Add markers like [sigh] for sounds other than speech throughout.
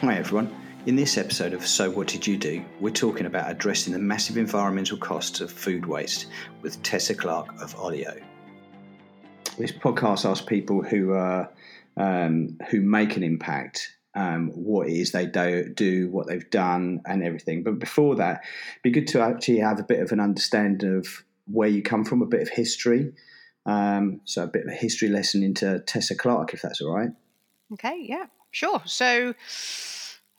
Hi everyone. In this episode of So What Did You Do, we're talking about addressing the massive environmental costs of food waste with Tessa Clarke of Olio. This podcast asks people who uh, um, who make an impact, um, what it is they do, do, what they've done, and everything. But before that, it'd be good to actually have a bit of an understanding of where you come from, a bit of history. Um, so a bit of a history lesson into Tessa Clarke, if that's all right. Okay, yeah, sure. So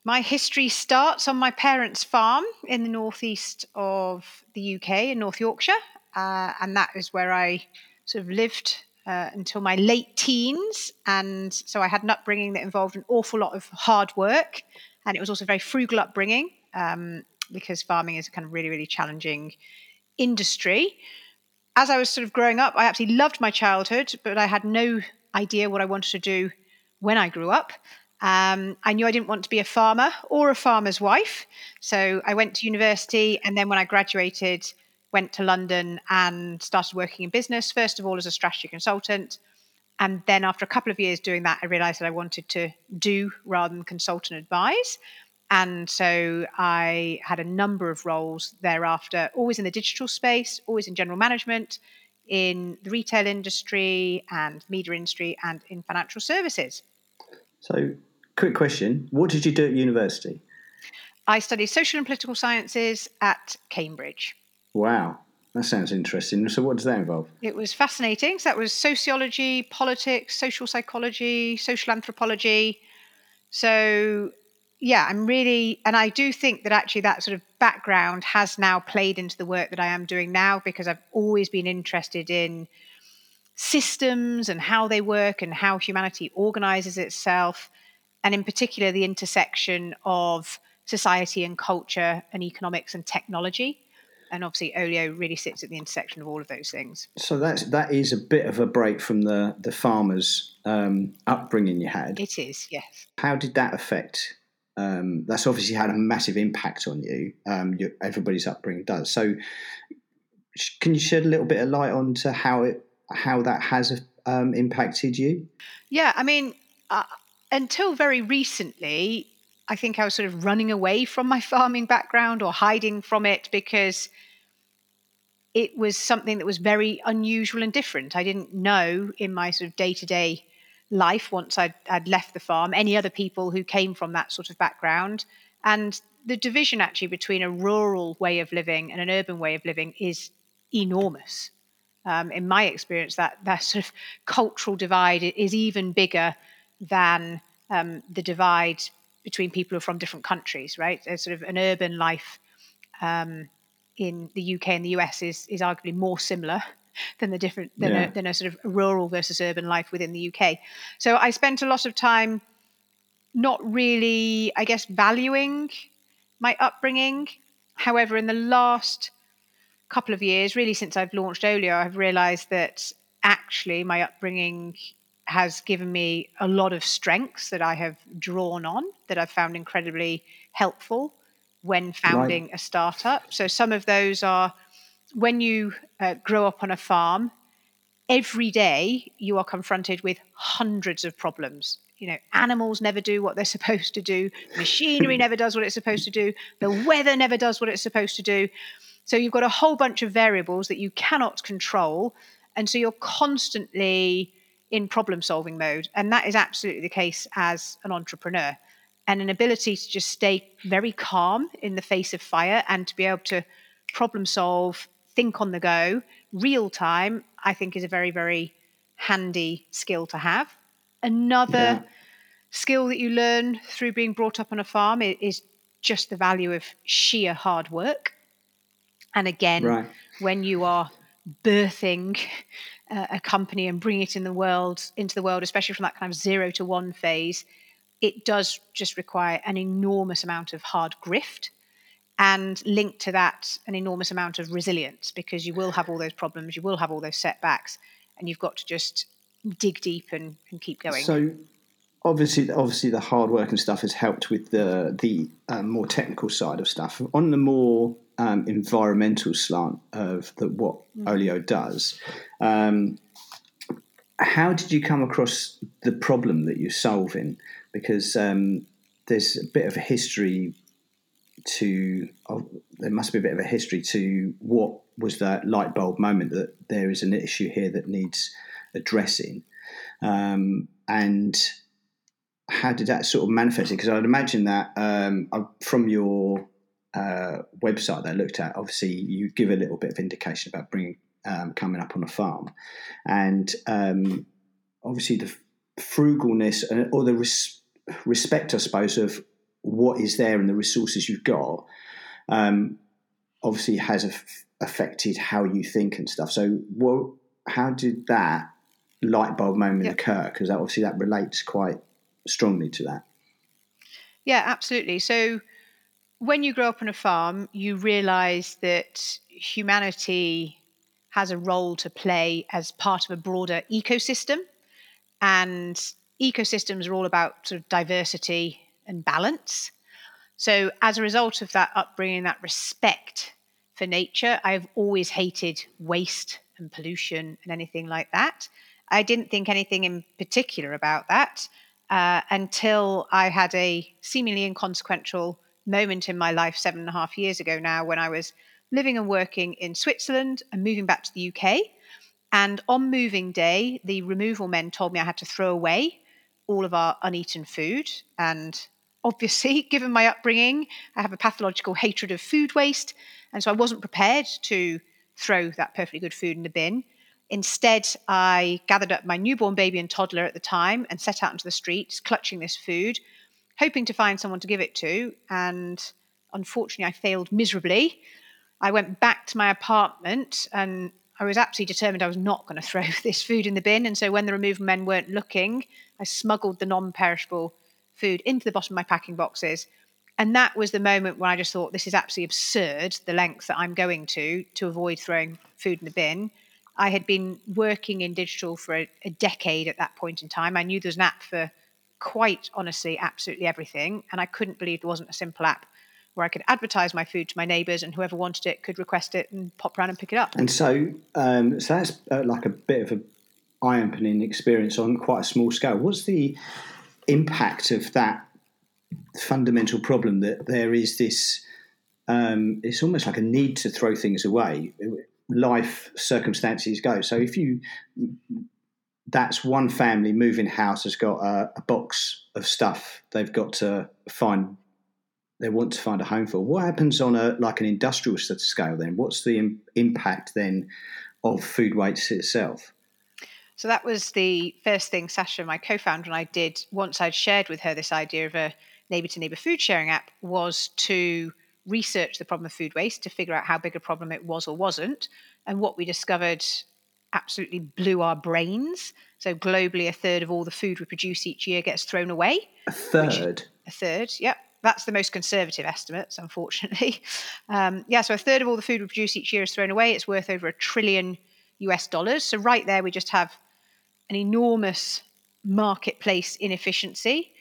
my history starts on my parents' farm in the northeast of the UK in North Yorkshire, uh, and that is where I sort of lived uh, until my late teens. And so I had an upbringing that involved an awful lot of hard work, and it was also a very frugal upbringing um, because farming is a kind of really, really challenging industry. As I was sort of growing up, I absolutely loved my childhood, but I had no idea what I wanted to do when I grew up. Um, I knew I didn't want to be a farmer or a farmer's wife. So I went to university. And then when I graduated, went to London and started working in business, first of all as a strategy consultant. And then after a couple of years doing that, I realized that I wanted to do rather than consult and advise. And so I had a number of roles thereafter, always in the digital space, always in general management, in the retail industry and media industry, and in financial services. So quick question: What did you do at university? I studied social and political sciences at Cambridge. Wow, that sounds interesting. So, what does that involve? It was fascinating. So, that was sociology, politics, social psychology, social anthropology. So, yeah, I'm really, and I do think that actually that sort of background has now played into the work that I am doing now because I've always been interested in systems and how they work and how humanity organizes itself and in particular the intersection of society and culture and economics and technology. And obviously olio really sits at the intersection of all of those things. So that's that is a bit of a break from the the farmers um, upbringing you had. It is yes. How did that affect um, that's obviously had a massive impact on you um, your, everybody's upbringing does so can you shed a little bit of light onto how it how that has um, impacted you yeah i mean uh, until very recently, I think I was sort of running away from my [laughs] farming background or hiding from it because it was something that was very unusual and different. I didn't know in my sort of day to day life once I'd, I'd, left the farm any other people who came from that sort of background. And the division actually between a rural way of living and an urban way of living is enormous. Um, in my experience, that, that sort of cultural divide is even bigger than um, the divide between people who are from different countries, right? There's sort of an urban life um, in the UK and the US is is arguably more similar than the different than, yeah. a, than a sort of rural versus urban life within the UK. So I spent a lot of time not really, I guess, valuing my upbringing. However, in the last couple of years, really since I've launched Olio, I've realised that actually my upbringing has given me a lot of strengths that I have drawn on that I've found incredibly helpful when founding right. a startup. So some of those are when you uh, grow up on a farm, every day you are confronted with hundreds of problems. You know, animals never do what they're [laughs] supposed to do, machinery never does what it's supposed to do, the weather never does what it's supposed to do. So you've got a whole bunch of variables that you cannot control. And so you're constantly in problem solving mode. And that is absolutely the case as an entrepreneur. And an ability to just stay very calm in the face of fire and to be able to problem solve, think on the go, real time, I think is a very, very handy skill to have. Another yeah. skill that you learn through being brought up on a farm is just the value of sheer hard work. And again, right. when you are birthing [laughs] a company and bring it in the world into the world, especially from that kind of zero to one phase, it does just require an enormous amount of hard grift and linked to that an enormous amount of resilience because you will have all those problems, you will have all those setbacks, and you've got to just dig deep and, and keep going. So obviously obviously the hard work and stuff has helped with the the um, more technical side of stuff. On the more um, environmental slant of the, what mm. Olio does. Um, how did you come across the problem that you're solving? Because um, there's a bit of a history to oh, there must be a bit of a history to what was that light bulb moment that there is an issue here that needs addressing. Um, and how did that sort of manifest? Because i'd imagine that um, from your uh, website that i looked at obviously you give a little bit of indication about bringing um, coming up on a farm. And um, obviously the frugalness uh, or the res- respect i suppose of what is there and the resources you've got um, obviously has af- affected how you think and stuff. So, what, how did that light bulb moment yep. occur? Because obviously that relates quite strongly to that. Yeah, absolutely. So, when you grow up on a farm, you realize that humanity has a role to play as part of a broader ecosystem. And ecosystems are all about sort of diversity and balance. So, as a result of that upbringing, that respect for nature, I've always hated waste and pollution and anything like that. I didn't think anything in particular about that uh, until I had a seemingly inconsequential moment in my life seven and a half years ago now when I was living and working in Switzerland and moving back to the UK. And on moving day, the removal men told me I had to throw away all of our uneaten food. And obviously, given my upbringing, I have a pathological hatred of food waste. And so I wasn't prepared to throw that perfectly good food in the bin. Instead, I gathered up my newborn baby and toddler at the time and set out into the streets, clutching this food, hoping to find someone to give it to. And unfortunately, I failed miserably. I went back to my apartment and I was absolutely determined I was not going [laughs] to throw this food in the bin. And so when the removal men weren't looking, I smuggled the non perishable food into the bottom of my packing boxes. And that was the moment when I just thought, this is absolutely absurd, the length that I'm going to to avoid throwing food in the bin. I had been working in digital for a, a decade at that point in time. I knew there was an app for quite honestly absolutely everything. And I couldn't believe there wasn't a simple app where I could advertise my food to my neighbours, and whoever wanted it could request it and pop around and pick it up. And so, um, so that's uh, like a bit of a eye-opening experience on quite a small scale. What's the impact of that fundamental problem that there is this? Um, it's almost like a need to throw things away. Life circumstances go. So if you that's one family moving house has got a, a, box of stuff they've got to find they want to find a home for. What happens on a like an industrial scale then? What's the Im- impact then of food waste itself? So that was the first thing Saasha, my co-founder, and I did once I'd shared with her this idea of a neighbor to neighbor food sharing app was to research the problem of food waste to figure out how big a problem it was or wasn't. And what we discovered absolutely blew our brains. So globally, a third of all the food we produce each year gets thrown away. A third. Which, a third. Yep that's the most conservative estimates, unfortunately. [laughs] Um, yeah, so a third of all the food we produce each year is thrown away. It's worth over a trillion US dollars. So, right there, we just have an enormous marketplace inefficiency.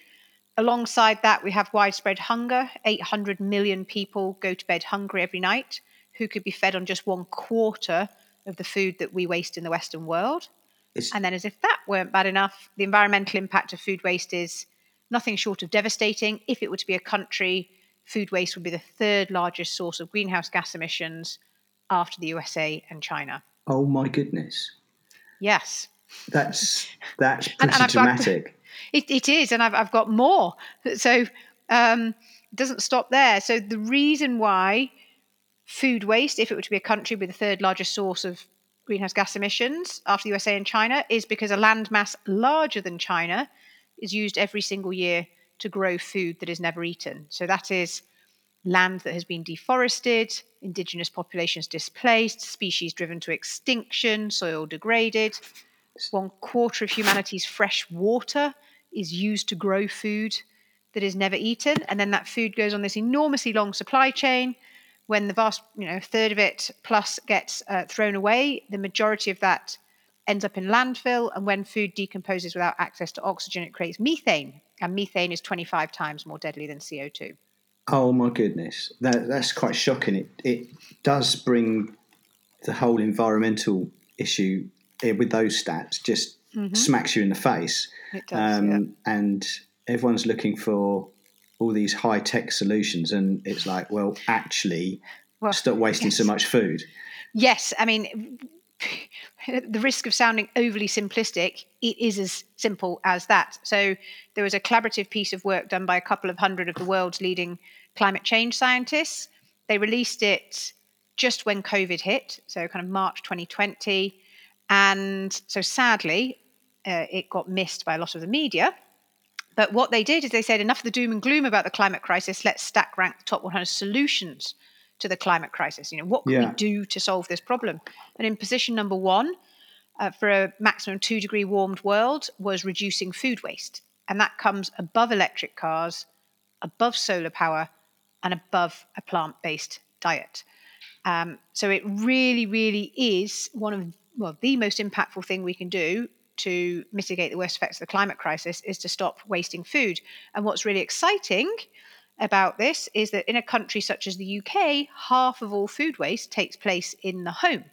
Alongside that, we have widespread hunger. 800 million people go to bed hungry every night, who could be fed on just one quarter of the food that we waste in the Western world. It's... And then, as if that weren't bad enough, the environmental impact of food waste is nothing short of devastating. If it were to be a country, food waste would be the third largest source of greenhouse gas emissions after the USA and China. Oh my goodness. Yes. That's that's pretty and, and dramatic. Got, it, it is, and I've, I've got more. So um, it doesn't stop there. So the reason why food waste, if it were to be a country with the third largest source of greenhouse gas emissions after the USA and China, is because a landmass larger than China is used every single year to grow food that is never eaten. So that is land that has been deforested, indigenous populations displaced, species driven to extinction, soil degraded. One quarter of humanity's fresh water is used to grow food that is never eaten. And then that food goes on this enormously long supply chain. When the vast, you know, third of it plus gets uh, thrown away, the majority of that ends up in landfill. And when food decomposes without access to oxygen, it creates methane. And methane is 25 times more deadly than CO2. Oh my goodness, that, that's quite shocking. It, it does bring the whole environmental issue with those stats just mm-hmm. smacks you in the face. It does, um, yeah. And everyone's looking for all these high tech solutions, and it's like, well, actually, Well, stop wasting yes. so much food. Yes, I mean, [laughs] the risk of sounding overly simplistic, it is as simple as that. So, there was a collaborative piece of work done by a couple of hundred of the world's leading climate change scientists. They released it just when COVID hit, so kind of March 2020. And so, sadly, uh, it got missed by a lot of the media. But what they did is they said, enough of the doom and gloom about the climate crisis, let's stack rank the top 100 solutions to the climate crisis. You know, what can Yeah. we do to solve this problem? And in position number one, uh, for a maximum two degree warmed world, was reducing food waste. And that comes above electric cars, above solar power, and above a plant based diet. Um, so it really, really is one of well the most impactful thing we can do to mitigate the worst effects of the climate crisis is to stop wasting food. And what's really exciting about this is that in a country such as the UK, half of all food waste takes place in the home.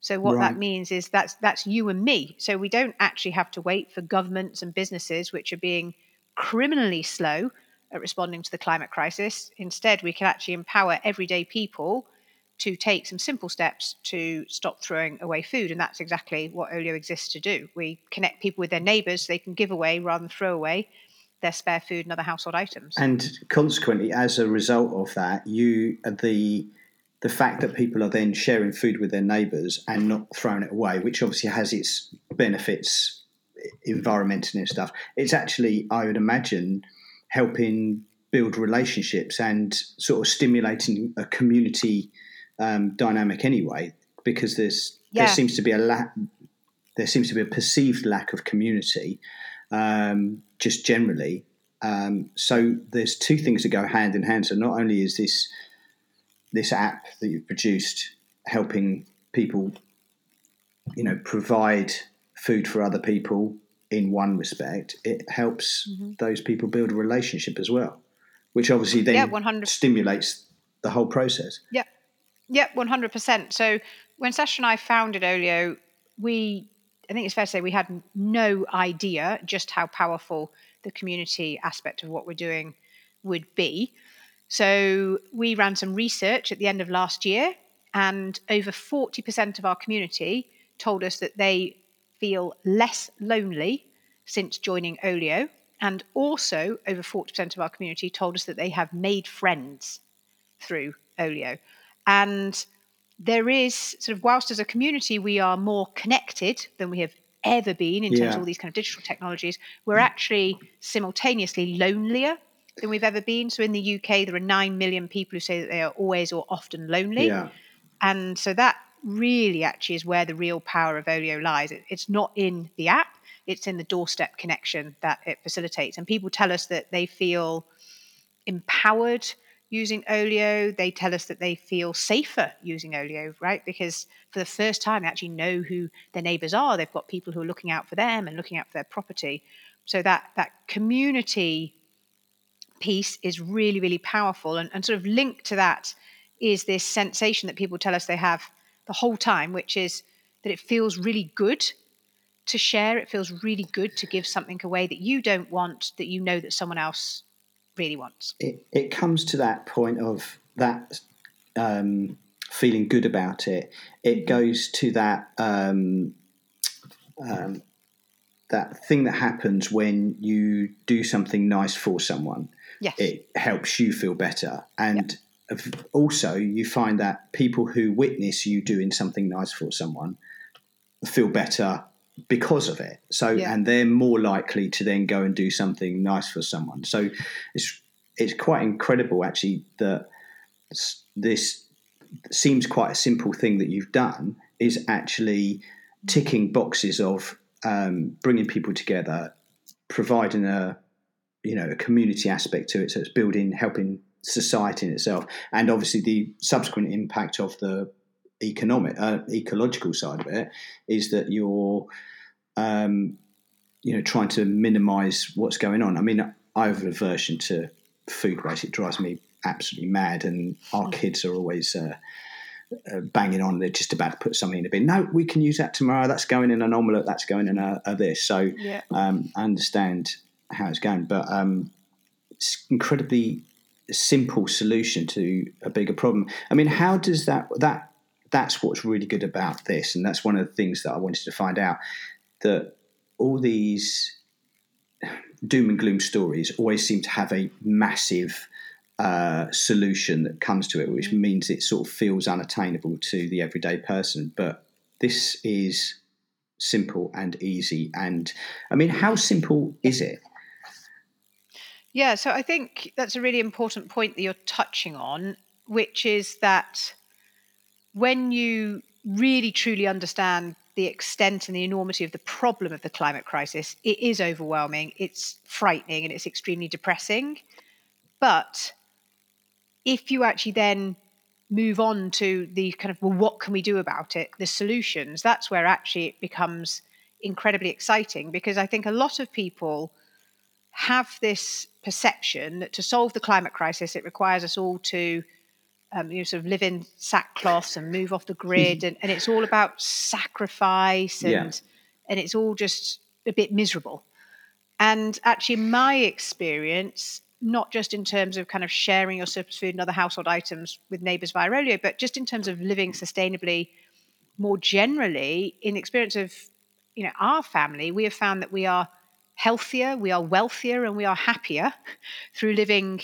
So what Right. that means is that's that's you and me. So we don't actually have to wait for governments and businesses which are being criminally slow at responding to the climate crisis. Instead, we can actually empower everyday people to take some simple steps to stop throwing away food. And that's exactly what Olio exists to do. We connect people with their neighbours so they can give away rather than throw away their spare food and other household items. And consequently, as a result of that, you the the fact that people are then sharing food with their neighbours and not throwing it away, which obviously has its benefits environmentally and stuff. It's actually, I would imagine, helping build relationships and sort of stimulating a community um, dynamic anyway, because there's Yeah. there seems to be a lack there seems to be a perceived lack of community um, just generally. Um, so there's two things that go hand in hand. So not only is this this app that you've produced helping people, you know, provide food for other people in one respect, it helps those people build a relationship as well, which obviously then Yeah, stimulates the whole process. Yep. Yep, 100%. So when Saasha and I founded Olio, we, I think it's fair to say, we had no idea just how powerful the community aspect of what we're doing would be. So we ran some research at the end of last year, and over 40% of our community told us that they feel less lonely since joining Olio. And also, over 40% of our community told us that they have made friends through Olio. And there is sort of, whilst as a community we are more connected than we have ever been in terms Yeah. of all these kind of digital technologies, we're mm. actually simultaneously lonelier than we've ever been. So in the UK, there are 9 million people who say that they are always or often lonely. Yeah. And so that really actually is where the real power of Olio lies. It, it's not in the app, it's in the doorstep connection that it facilitates. And people tell us that they feel empowered using Olio. They tell us that they feel safer using Olio, right? Because for the first time, they actually know who their neighbors are. They've got people who are looking out for them and looking out for their property. So that that community piece is really, really powerful. And, and sort of linked to that is this sensation that people tell us they have the whole time, which is that it feels really good to share. It feels really good to give something away that you don't want, that you know that someone else really wants. it, it comes to that point of that um, feeling good about it. It goes to that um, um, that thing that happens when you do something nice for someone. Yes. It helps you feel better, and of- also you find that people who witness you doing something nice for someone feel better because of it. So, Yeah. and they're more likely to then go and do something nice for someone. So, it's it's quite incredible actually that this seems quite a simple thing that you've done is actually ticking boxes of um, bringing people together, providing a you know a community aspect to it. So it's building, helping society in itself, and obviously the subsequent impact of the economic, uh, ecological side of it is that you're um, you know trying to minimise what's going on. I mean, I have an aversion to food waste. It drives me absolutely mad, and our kids are always. Uh, uh, banging on, they're just about to put something in a bin. No, we can use that tomorrow. That's going in an omelette. That's going in a, a this. So Yeah. um, I understand how it's going, but um, incredibly simple solution to a bigger problem. I mean, how does that that that's what's really good about this, and that's one of the things that I wanted to find out that all these doom and gloom stories always seem to have a massive uh, solution that comes to it, which mm. means it sort of feels unattainable to the everyday person. But this is simple and easy. And I mean, how simple is it? Yeah, so I think that's a really important point that you're touching on, which is that when you really truly understand the extent and the enormity of the problem of the climate crisis, it is overwhelming, it's frightening, and it's extremely depressing. But if you actually then move on to the kind of, well, what can we do about it, the solutions, that's where actually it becomes incredibly exciting because I think a lot of people have this perception that to solve the climate crisis, it requires us all to um, you know, sort of live in sackcloths and move off the grid, and, and it's all about sacrifice, and yeah. and it's all just a bit miserable. And actually, my experience, not just in terms of kind of sharing your surplus food and other household items with neighbours via Olio, but just in terms of living sustainably more generally, in experience of you know our family, we have found that we are healthier, we are wealthier, and we are happier [laughs] through living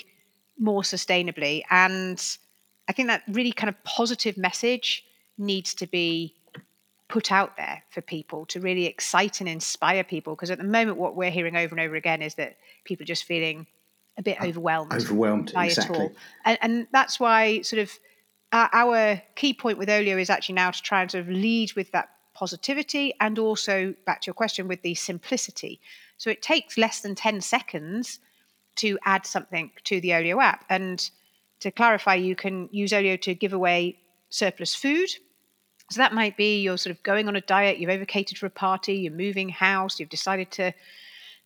more sustainably. And I think that really kind of positive message needs to be put out there for people to really excite and inspire people. Because at the moment, what we're hearing over and over again is that people are just feeling a bit uh, overwhelmed, overwhelmed by exactly. it all. And, and that's why sort of our, our key point with Olio is actually now to try and sort of lead with that positivity and also back to your question with the simplicity. So it takes less than 10 seconds to add something to the Olio app. And to clarify, you can use Olio to give away surplus food. So that might be you're sort of going on a diet, you've overcated for a party, you're moving house, you've decided to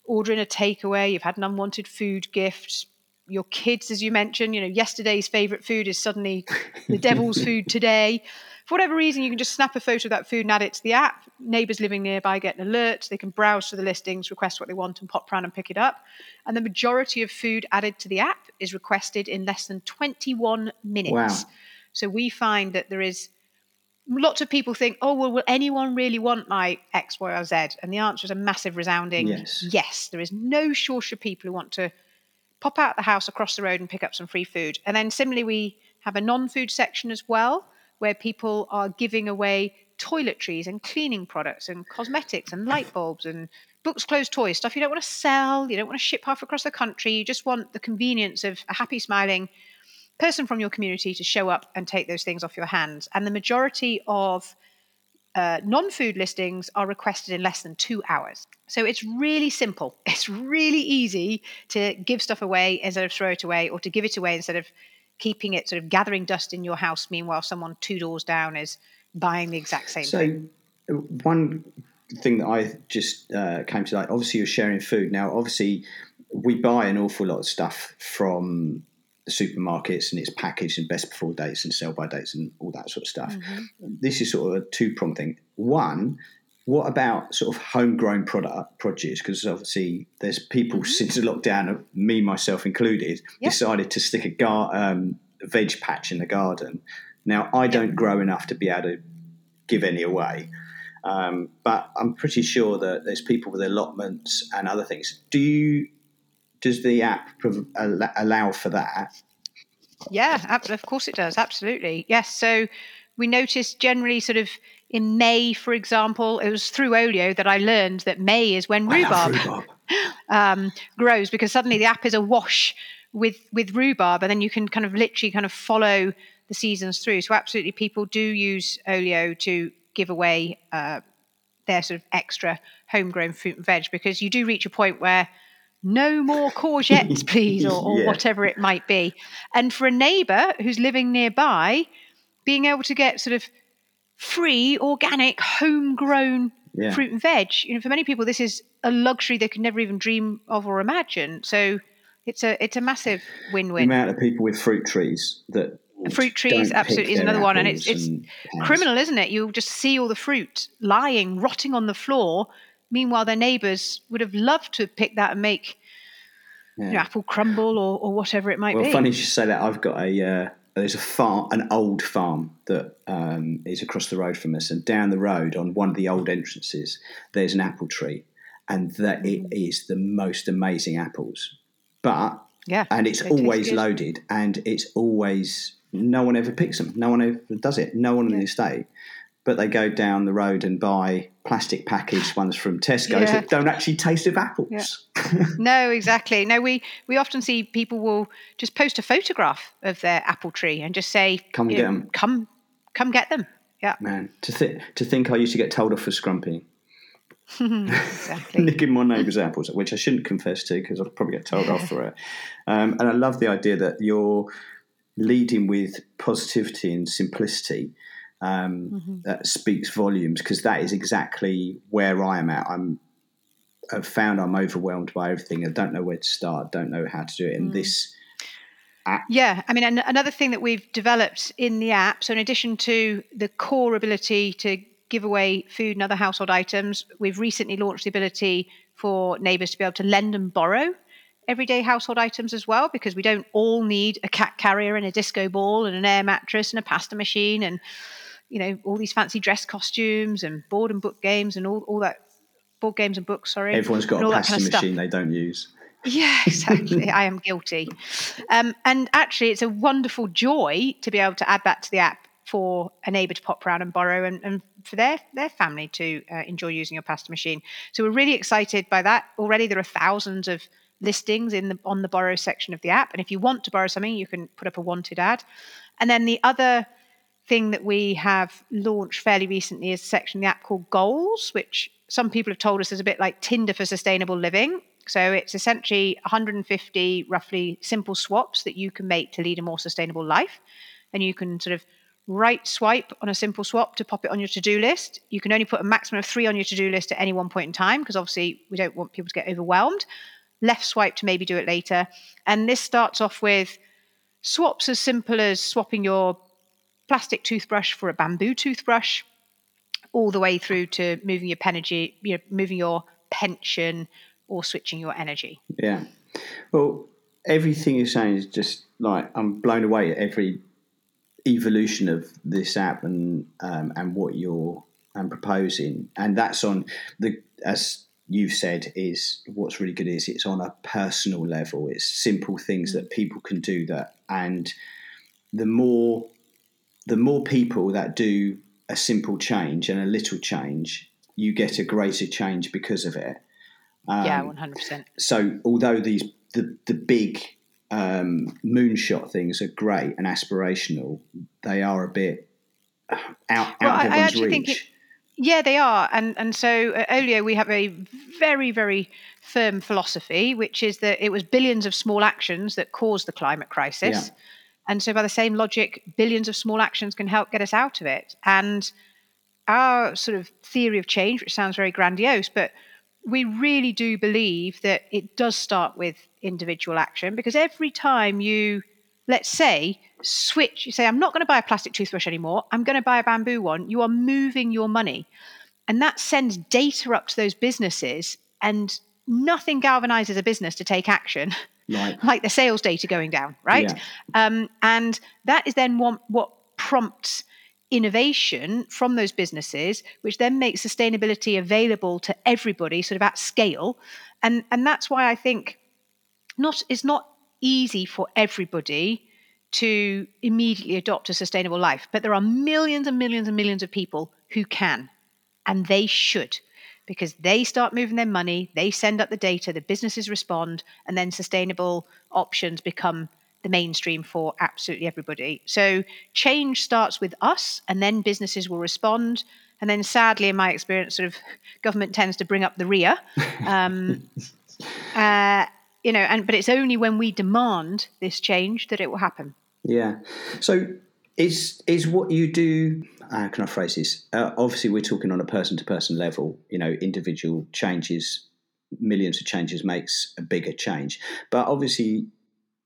order in a takeaway, you've had an unwanted food gift. Your kids, as you mentioned, you know, yesterday's favorite food is suddenly the devil's [laughs] food today for whatever reason, you can just snap a photo of that food and add it to the app. Neighbors living nearby get an alert. They can browse through the listings, request what they want, and pop around and pick it up. And the majority of food added to the app is requested in less than 21 minutes. Wow. So we find that there is lots of people think, oh, well, will anyone really want my X, Y, or Z? And the answer is a massive resounding yes. yes. There is no shortage of people who want to pop out the house across the road and pick up some free food. And then similarly, we have a non food section as well where people are giving away toiletries and cleaning products and cosmetics and light bulbs and books, clothes, toys, stuff you don't want to sell, you don't want to ship half across the country. You just want the convenience of a happy, smiling person from your community to show up and take those things off your hands. And the majority of uh, non food listings are requested in less than two hours. So it's really simple. [laughs] It's really easy to give stuff away instead of throw it away or to give it away instead of keeping it sort of gathering dust in your house, meanwhile someone two doors down is buying the exact same so, thing. So one thing that I just uh, came to like, obviously you're sharing food. Now, obviously we buy an awful lot of stuff from the supermarkets and it's packaged in best before dates and sell by dates and all that sort of stuff. Mm-hmm. This is sort of a two prong thing. One, what about sort of homegrown product produce? Because obviously there's people mm-hmm. since the lockdown, me myself included, yep. decided to stick a gar- um, veg patch in the garden. Now I don't yep. grow enough to be able to give any away, um, but I'm pretty sure that there's people with allotments and other things. Do you? Does the app allow for that? Yeah, of course it does. Absolutely, yes. So we noticed generally sort of in May, for example, it was through Olio that I learned that May is when rhubarb, rhubarb. [gasps] um, grows because suddenly the app is awash with with rhubarb, and then you can kind of literally kind of follow the seasons through. So absolutely, people do use Olio to give away uh, their sort of extra homegrown fruit and veg because you do reach a point where no more courgettes, [laughs] please, or, or yeah. whatever it might be. And for a neighbour who's living nearby, being able to get sort of free, organic, homegrown yeah. fruit and veg. You know, for many people, this is a luxury they could never even dream of or imagine. So it's a it's a massive win-win. The amount of people with fruit trees that fruit trees absolutely is another one, and it's it's and criminal, isn't it? You'll just see all the fruit lying, rotting on the floor. Meanwhile, their neighbours would have loved to pick that and make yeah. you know, apple crumble or, or whatever it might well, be. Well, funny you should say that. I've got a uh, there's a farm, an old farm that um, is across the road from us, and down the road on one of the old entrances, there's an apple tree, and that mm. it is the most amazing apples. But yeah, and it's always loaded, and it's always no one ever picks them. No one ever does it. No one in the estate but they go down the road and buy plastic packaged ones from Tesco yeah. that don't actually taste of apples. Yeah. [laughs] no, exactly. No, we we often see people will just post a photograph of their apple tree and just say, "Come get them. Come, come get them." Yeah, man. To think to think I used to get told off for scrumping. [laughs] exactly. [laughs] Nicking my neighbour's apples, which I shouldn't confess to because I'll probably get told off for it. Um, and I love the idea that you're leading with positivity and simplicity um, mm-hmm. that speaks volumes because that is exactly where I am at. I'm I've found I'm overwhelmed by everything. I don't know where to start. Don't know how to do it. And mm. this app. Yeah, I mean, another thing that we've developed in the app. So in addition to the core ability to give away food and other household items, we've recently launched the ability for neighbours to be able to lend and borrow everyday household items as well because we don't all need a cat carrier and a disco ball and an air mattress and a pasta machine and you know all these fancy dress costumes and board and book games and all, all that board games and books sorry everyone's got a pasta kind of machine they don't use. Yeah [laughs] exactly. I am guilty. Um, and actually it's a wonderful joy to be able to add that to the app for a neighbour to pop around and borrow and, and for their their family to uh, enjoy using your pasta machine. So we're really excited by that. Already there are thousands of listings in the on the borrow section of the app. And if you want to borrow something you can put up a wanted ad. And then the other thing that we have launched fairly recently is a section of the app called Goals, which some people have told us is a bit like Tinder for sustainable living. So it's essentially 150 roughly simple swaps that you can make to lead a more sustainable life. And you can sort of right swipe on a simple swap to pop it on your to-do list. You can only put a maximum of three on your to-do list at any one point in time because obviously we don't want people to get overwhelmed. Left swipe to maybe do it later. And this starts off with swaps as simple as swapping your plastic toothbrush for a bamboo toothbrush, all the way through to moving your energy, you know, moving your pension or switching your energy. Yeah. Well, everything you're saying is just like I'm blown away at every evolution of this app and um, and what you're um, proposing, and that's on the as you've said is what's really good is it's on a personal level. It's simple things mm. that people can do that, and the more the more people that do a simple change and a little change, you get a greater change because of it. Um, yeah, one hundred percent. So although these the the big um, moonshot things are great and aspirational, they are a bit out, out well, of I, I reach. Think it, yeah, they are, and and so at Olio we have a very very firm philosophy, which is that it was billions of small actions that caused the climate crisis. Yeah and so, by the same logic, billions of small actions can help get us out of it. And our sort of theory of change, which sounds very grandiose, but we really do believe that it does start with individual action because every time you, let's say, switch, you say, I'm not going to buy a plastic toothbrush anymore, I'm going to buy a bamboo one, you are moving your money. And that sends data up to those businesses, and nothing galvanizes a business to take action [laughs] right. like the sales data going down, right? Yeah. Um, and that is then what, what prompts innovation from those businesses, which then makes sustainability available to everybody, sort of at scale. And and that's why I think not it's not easy for everybody to immediately adopt a sustainable life, but there are millions and millions and millions of people who can, and they should because they start moving their money, they send up the data, the businesses respond, and then sustainable options become the mainstream for absolutely everybody. So change starts with us, and then businesses will respond. And then, sadly, in my experience, sort of [laughs] government tends to bring up the rear. Um, [laughs] uh, you know, and but it's only when we demand this change that it will happen. Yeah. So is is what you do how can I phrase this? Uh, obviously, we're talking on a person to person level. You know, individual changes, millions of changes makes a bigger change. But obviously,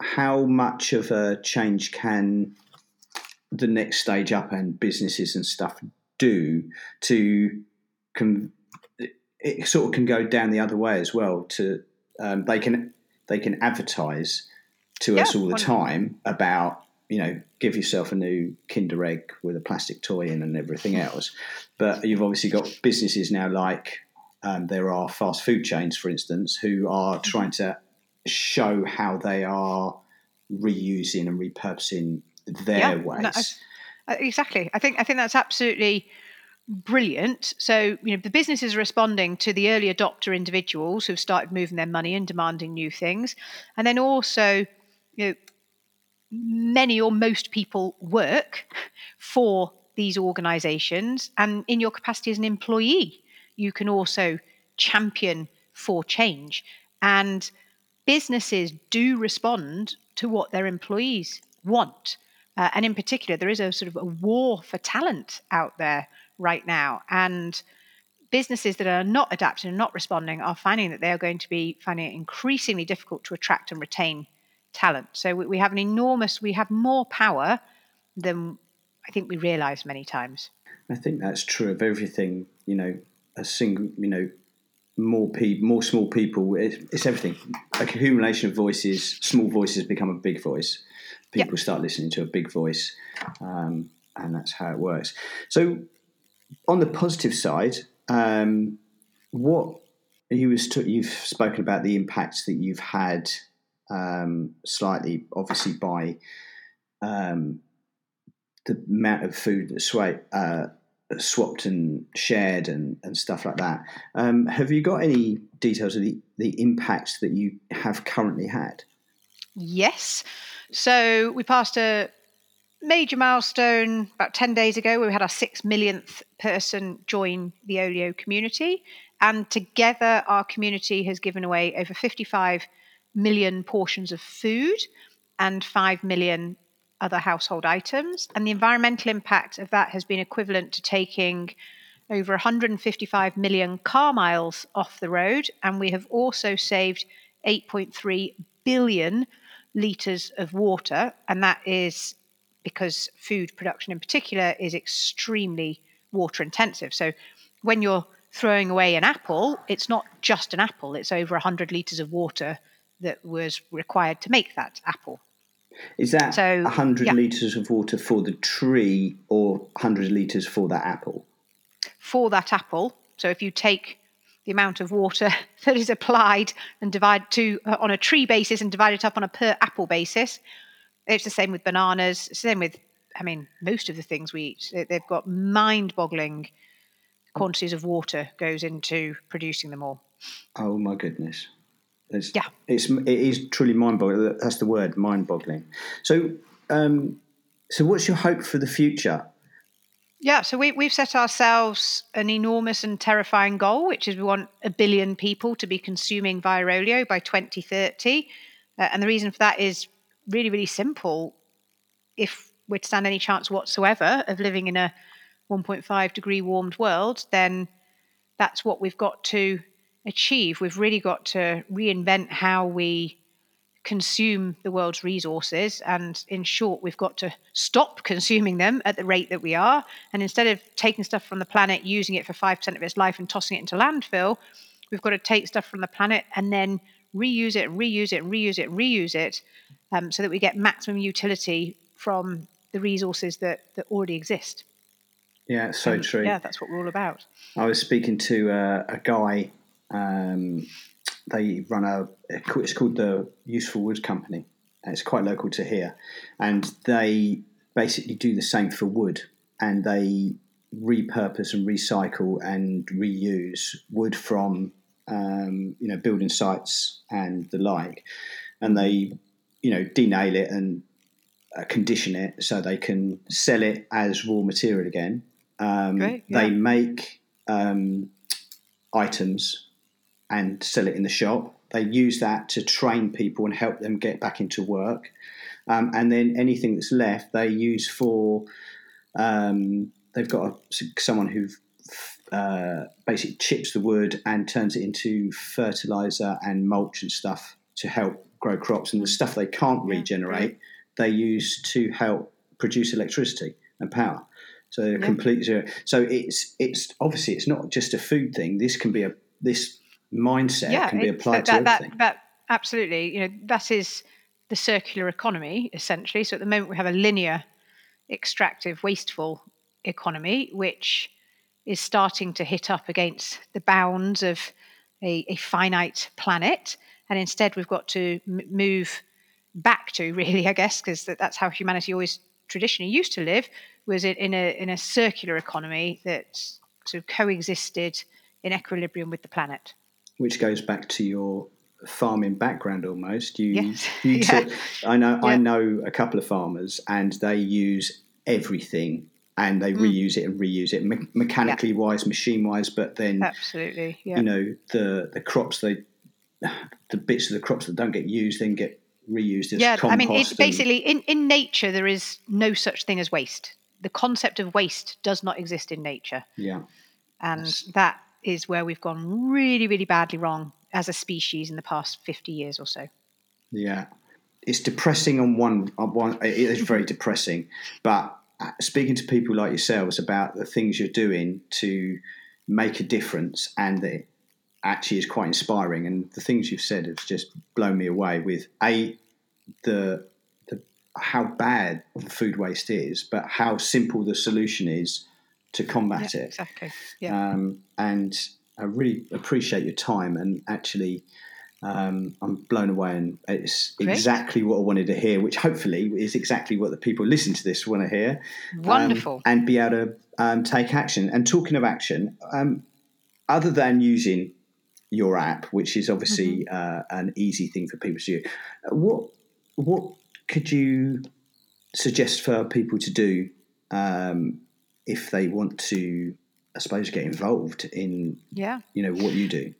how much of a change can the next stage up and businesses and stuff do to it sort of can go down the other way as well to um, they can they can advertise to Yeah, us all the time about you know give yourself a new Kinder egg with a plastic toy in and everything else. But you've obviously got businesses now like um, there are fast food chains, for instance, who are trying to show how they are reusing and repurposing their Yeah, waste. no, Uh, exactly. I think I think that's absolutely brilliant. So you know the businesses are responding to the early adopter individuals who've started moving their money and demanding new things, and then also you know many or most people work for these organisations, and in your capacity as an employee, you can also champion for change and businesses do respond to what their employees want. Uh, and in particular, there is a sort of a war for talent out there right now. And businesses that are not adapting and not responding are finding that they are going to be finding it increasingly difficult to attract and retain talent. So we, we have an enormous, we have more power than I think we realize many times. I think that's true of everything. You know, a single, you know, more people, more small people. It, it's everything. A accumulation of voices. Small voices become a big voice. People start listening to a big voice, um, and that's how it works. So, on the positive side, um, what you was t- you've spoken about the impacts that you've had, um, slightly, obviously by um, the amount of food that's swa- uh, swapped and shared and, and stuff like that. Um, have you got any details of the, the impacts that you have currently had? Yes. So we passed a major milestone about 10 days ago where we had our six millionth person join the Olio community. And together, our community has given away over 55 million portions of food and 5 million other household items. And the environmental impact of that has been equivalent to taking over 155 million car miles off the road. And we have also saved 8.3 billion litres of water. And that is because food production in particular is extremely water intensive. So when you're throwing away an apple, it's not just an apple, it's over 100 litres of water that was required to make that apple. Is that So, 100 yeah. litres of water for the tree or 100 litres for that apple? for that apple. So if you take the amount of water [laughs] that is applied and divide to uh, on a tree basis and divide it up on a per apple basis, it's the same with bananas. It's the same with, I mean, most of the things we eat. They- They've got mind-boggling quantities of water goes into producing them all. Oh my goodness. It's, Yeah. It's, it is truly mind boggling. That's the word, mind boggling. So, um, so what's your hope for the future? Yeah, so we, we've set ourselves an enormous and terrifying goal, which is we want a billion people to be consuming via Olio by 2030. Uh, and the reason for that is really, really simple. If we're to stand any chance whatsoever of living in a 1.5 degree warmed world, then that's what we've got to achieve. We've really got to reinvent how we consume the world's resources. And in short, we've got to stop [laughs] consuming them at the rate that we are. And instead of taking stuff from the planet, using it for 5% of its life and tossing it into landfill, we've got to take stuff from the planet and then reuse it, reuse it, reuse it, reuse it, um, so that we get maximum utility from the resources that, that already exist. Yeah, it's so And, true. Yeah, that's what we're all about. I was speaking to uh, a guy. Um, they run a. It's called the Useful Wood Company. It's quite local to here, and they basically do the same for wood, and they repurpose and recycle and reuse wood from um, you know building sites and the like, and they you know denail it and uh, condition it so they can sell it as raw material again. Um, Great, They make um, items and sell it in the shop. They use that to train people and help them get back into work. Um, and then anything that's left, they use for. Um, they've got a, someone who uh, basically chips the wood and turns it into fertilizer and mulch and stuff to help grow crops. And the stuff they can't regenerate, they use to help produce electricity and power. So they're Yeah. completely zero. So it's it's obviously it's not just a food thing. This can be a this mindset yeah, can be it- applied that, to that, everything. that absolutely. You know, that is the circular economy essentially. So at the moment we have a linear, extractive, wasteful economy, which is starting to hit up against the bounds of a, a finite planet. And instead, we've got to m- move back to [laughs] really, I guess, because that, that's how humanity always traditionally used to live, was it in a in a circular economy that sort of coexisted in equilibrium with the planet. Which goes back to your farming background almost. You, yes. [laughs] [laughs] you yeah. took, I know Yeah. I know a couple of farmers and they use everything and they Mm. reuse it and reuse it me- mechanically wise, machine wise, but then Absolutely. Yeah. you know the the crops they [sighs] the bits of the crops that don't get used then get reused as yeah. I mean, it, and- basically, in, in nature, there is no such thing as waste. The concept of waste does not exist in nature. yeah, And Yes. that is where we've gone really, really badly wrong as a species in the past 50 years or so. yeah. It's depressing on one on one. It is very depressing, but uh, speaking to people like yourselves about the things you're doing to make a difference and that it actually is quite inspiring and the things you've said have just blown me away with a the the how bad the food waste is but how simple the solution is to combat Yeah, it exactly. Yeah. um, and I really appreciate your time and actually um, I'm blown away and it's Great. exactly what I wanted to hear which hopefully is exactly what the people listening to this want to hear um, Wonderful. and be able to um, take action. And talking of action, um, other than using your app, which is obviously Mm-hmm. uh, an easy thing for people to do, what what could you suggest for people to do um, if they want to, I suppose, get involved in yeah. you know what you do?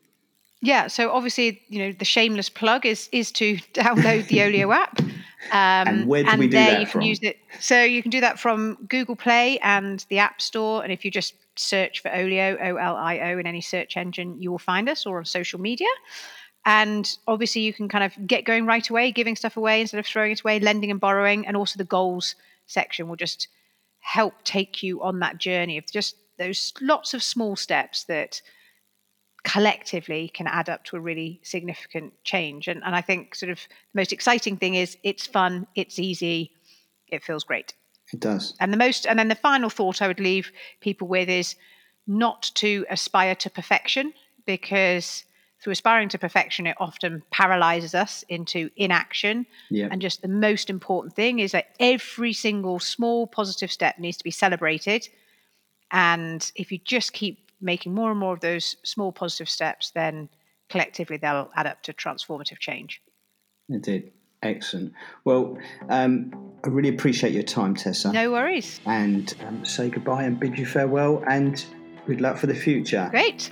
Yeah, so obviously, you know, the shameless plug is is to download the Olio [laughs] app. Um, And where do we do there that you can use it. So you can do that from Google Play and the App Store. And if you just search for Olio, O L I O, in any search engine, you will find us or on social media. And obviously, you can kind of get going right away, giving stuff away instead of throwing it away, lending and borrowing. And also, the goals section will just help take you on that journey of just those lots of small steps that collectively can add up to a really significant change. And, and I think sort of the most exciting thing is it's fun, it's easy, it feels great. It does. And the most, and then the final thought I would leave people with is not to aspire to perfection because aspiring to perfection, it often paralyzes us into inaction. And just the most important thing is that every single small positive step needs to be celebrated. And if you just keep making more and more of those small positive steps, then collectively they'll add up to transformative change. Indeed. Excellent. Well, um, I really appreciate your time, Tessa. No worries. and um, say goodbye and bid you farewell and good luck for the future. Great.